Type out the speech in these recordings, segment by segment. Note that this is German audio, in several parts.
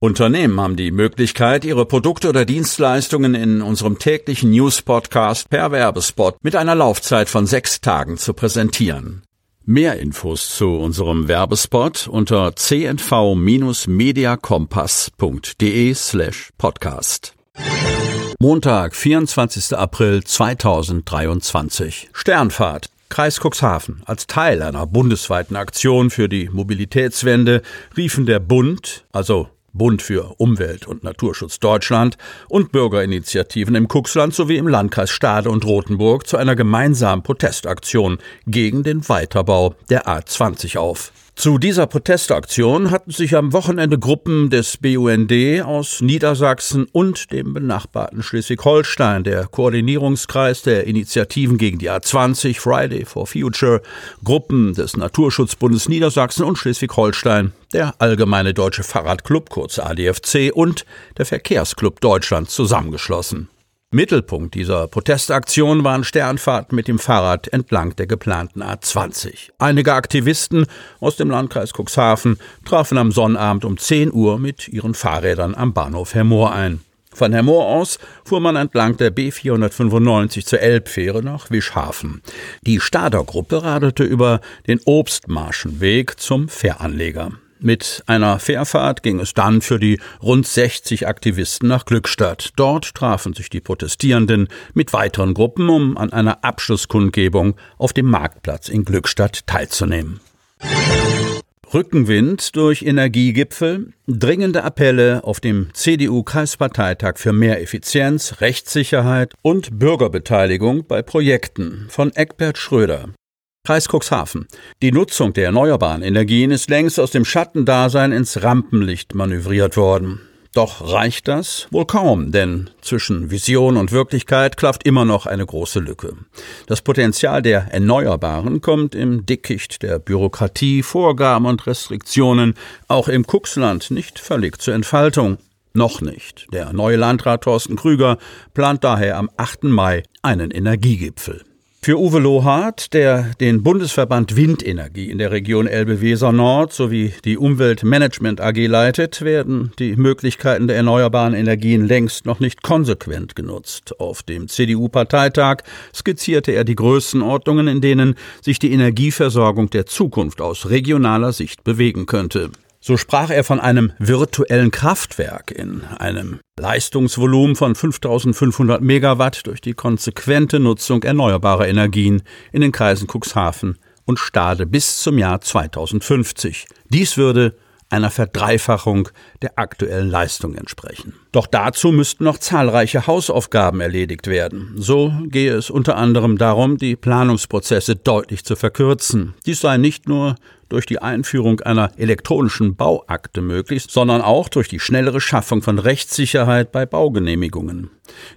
Unternehmen haben die Möglichkeit, ihre Produkte oder Dienstleistungen in unserem täglichen News-Podcast per Werbespot mit einer Laufzeit von sechs Tagen zu präsentieren. Mehr Infos zu unserem Werbespot unter cnv-mediakompass.de slash podcast. Montag, 24. April 2023. Sternfahrt. Kreis Cuxhaven. Als Teil einer bundesweiten Aktion für die Mobilitätswende riefen der Bund, also Bund für Umwelt und Naturschutz Deutschland und Bürgerinitiativen im Cuxland sowie im Landkreis Stade und Rothenburg zu einer gemeinsamen Protestaktion gegen den Weiterbau der A20 auf. Zu dieser Protestaktion hatten sich am Wochenende Gruppen des BUND aus Niedersachsen und dem benachbarten Schleswig-Holstein, der Koordinierungskreis der Initiativen gegen die A20, Friday for Future, Gruppen des Naturschutzbundes Niedersachsen und Schleswig-Holstein, der Allgemeine Deutsche Fahrradclub, kurz ADFC, und der Verkehrsclub Deutschland zusammengeschlossen. Mittelpunkt dieser Protestaktion waren Sternfahrten mit dem Fahrrad entlang der geplanten A20. Einige Aktivisten aus dem Landkreis Cuxhaven trafen am Sonnabend um 10 Uhr mit ihren Fahrrädern am Bahnhof Hermoor ein. Von Hermoor aus fuhr man entlang der B495 zur Elbfähre nach Wischhafen. Die Stader-Gruppe radelte über den Obstmarschenweg zum Fähranleger. Mit einer Fährfahrt ging es dann für die rund 60 Aktivisten nach Glückstadt. Dort trafen sich die Protestierenden mit weiteren Gruppen, um an einer Abschlusskundgebung auf dem Marktplatz in Glückstadt teilzunehmen. Rückenwind durch Energiegipfel, dringende Appelle auf dem CDU-Kreisparteitag für mehr Effizienz, Rechtssicherheit und Bürgerbeteiligung bei Projekten von Eckbert Schröder. Kreis Cuxhaven. Die Nutzung der erneuerbaren Energien ist längst aus dem Schattendasein ins Rampenlicht manövriert worden. Doch reicht das? Wohl kaum, denn zwischen Vision und Wirklichkeit klafft immer noch eine große Lücke. Das Potenzial der Erneuerbaren kommt im Dickicht der Bürokratie, Vorgaben und Restriktionen auch im Cuxland nicht völlig zur Entfaltung. Noch nicht. Der neue Landrat Thorsten Krüger plant daher am 8. Mai einen Energiegipfel. Für Uwe Lohart, der den Bundesverband Windenergie in der Region Elbe-Weser Nord sowie die Umweltmanagement AG leitet, werden die Möglichkeiten der erneuerbaren Energien längst noch nicht konsequent genutzt. Auf dem CDU-Parteitag skizzierte er die Größenordnungen, in denen sich die Energieversorgung der Zukunft aus regionaler Sicht bewegen könnte. So sprach er von einem virtuellen Kraftwerk in einem Leistungsvolumen von 5500 Megawatt durch die konsequente Nutzung erneuerbarer Energien in den Kreisen Cuxhaven und Stade bis zum Jahr 2050. Dies würde einer Verdreifachung der aktuellen Leistung entsprechen. Doch dazu müssten noch zahlreiche Hausaufgaben erledigt werden. So gehe es unter anderem darum, die Planungsprozesse deutlich zu verkürzen. Dies sei nicht nur durch die Einführung einer elektronischen Bauakte möglich, sondern auch durch die schnellere Schaffung von Rechtssicherheit bei Baugenehmigungen.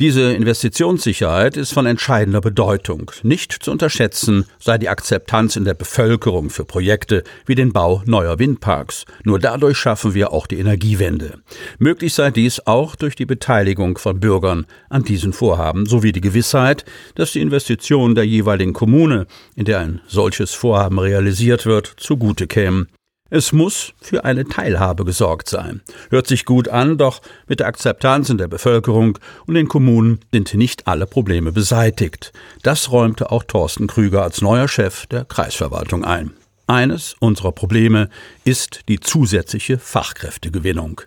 Diese Investitionssicherheit ist von entscheidender Bedeutung. Nicht zu unterschätzen sei die Akzeptanz in der Bevölkerung für Projekte wie den Bau neuer Windparks. Nur dadurch schaffen wir auch die Energiewende. Möglich sei dies auch durch die Beteiligung von Bürgern an diesen Vorhaben sowie die Gewissheit, dass die Investitionen der jeweiligen Kommune, in der ein solches Vorhaben realisiert wird, zugute kämen. Es muss für eine Teilhabe gesorgt sein. Hört sich gut an, doch mit der Akzeptanz in der Bevölkerung und den Kommunen sind nicht alle Probleme beseitigt. Das räumte auch Thorsten Krüger als neuer Chef der Kreisverwaltung ein. Eines unserer Probleme ist die zusätzliche Fachkräftegewinnung.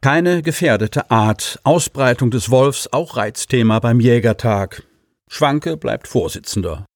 Keine gefährdete Art. Ausbreitung des Wolfs auch Reizthema beim Jägertag. Schwanke bleibt Vorsitzender.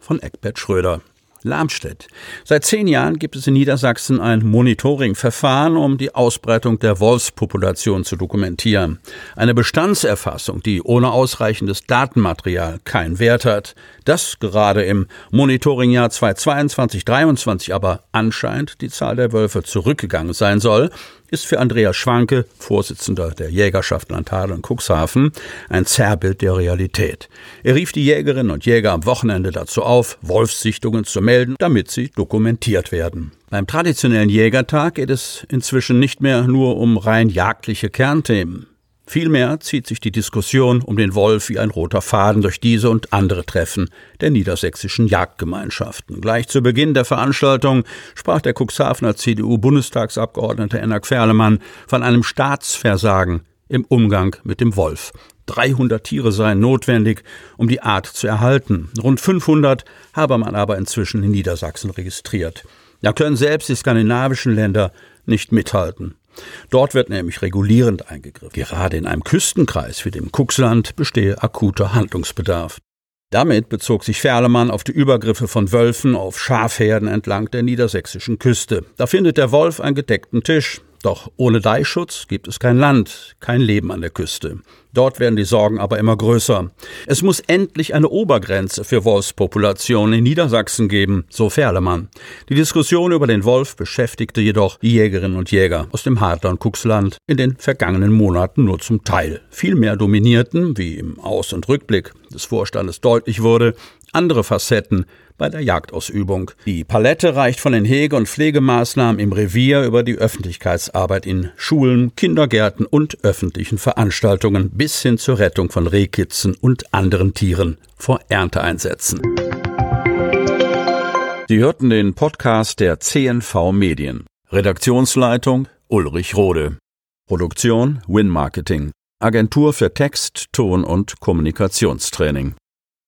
Von Eckbert Schröder. Lamstedt. Seit zehn Jahren gibt es in Niedersachsen ein Monitoringverfahren, um die Ausbreitung der Wolfspopulation zu dokumentieren. Eine Bestandserfassung, die ohne ausreichendes Datenmaterial keinen Wert hat. Das gerade im Monitoringjahr 2022-23 aber anscheinend die Zahl der Wölfe zurückgegangen sein soll, ist für Andreas Schwanke, Vorsitzender der Jägerschaft Landhadeln Cuxhaven, ein Zerrbild der Realität. Er rief die Jägerinnen und Jäger am Wochenende dazu auf, Wolfssichtungen zu melden, damit sie dokumentiert werden. Beim traditionellen Jägertag geht es inzwischen nicht mehr nur um rein jagdliche Kernthemen. Vielmehr zieht sich die Diskussion um den Wolf wie ein roter Faden durch diese und andere Treffen der niedersächsischen Jagdgemeinschaften. Gleich zu Beginn der Veranstaltung sprach der Cuxhavener CDU-Bundestagsabgeordnete Ennak Ferlemann von einem Staatsversagen im Umgang mit dem Wolf. 300 Tiere seien notwendig, um die Art zu erhalten. Rund 500 habe man aber inzwischen in Niedersachsen registriert. Da können selbst die skandinavischen Länder nicht mithalten. Dort wird nämlich regulierend eingegriffen. Gerade in einem Küstenkreis wie dem Kuxland bestehe akuter Handlungsbedarf. Damit bezog sich Ferlemann auf die Übergriffe von Wölfen auf Schafherden entlang der niedersächsischen Küste. Da findet der Wolf einen gedeckten Tisch, doch ohne Deichschutz gibt es kein Land, kein Leben an der Küste. Dort werden die Sorgen aber immer größer. Es muss endlich eine Obergrenze für Wolfspopulationen in Niedersachsen geben, so Ferlemann. Die Diskussion über den Wolf beschäftigte jedoch die Jägerinnen und Jäger aus dem Hadlern-Kuxland in den vergangenen Monaten nur zum Teil. Vielmehr dominierten, wie im Aus- und Rückblick des Vorstandes deutlich wurde, andere Facetten bei der Jagdausübung. Die Palette reicht von den Hege- und Pflegemaßnahmen im Revier über die Öffentlichkeitsarbeit in Schulen, Kindergärten und öffentlichen Veranstaltungen bis hin zur Rettung von Rehkitzen und anderen Tieren vor Ernteeinsätzen. Sie hörten den Podcast der CNV Medien. Redaktionsleitung Ulrich Rode. Produktion Win Marketing. Agentur für Text, Ton und Kommunikationstraining.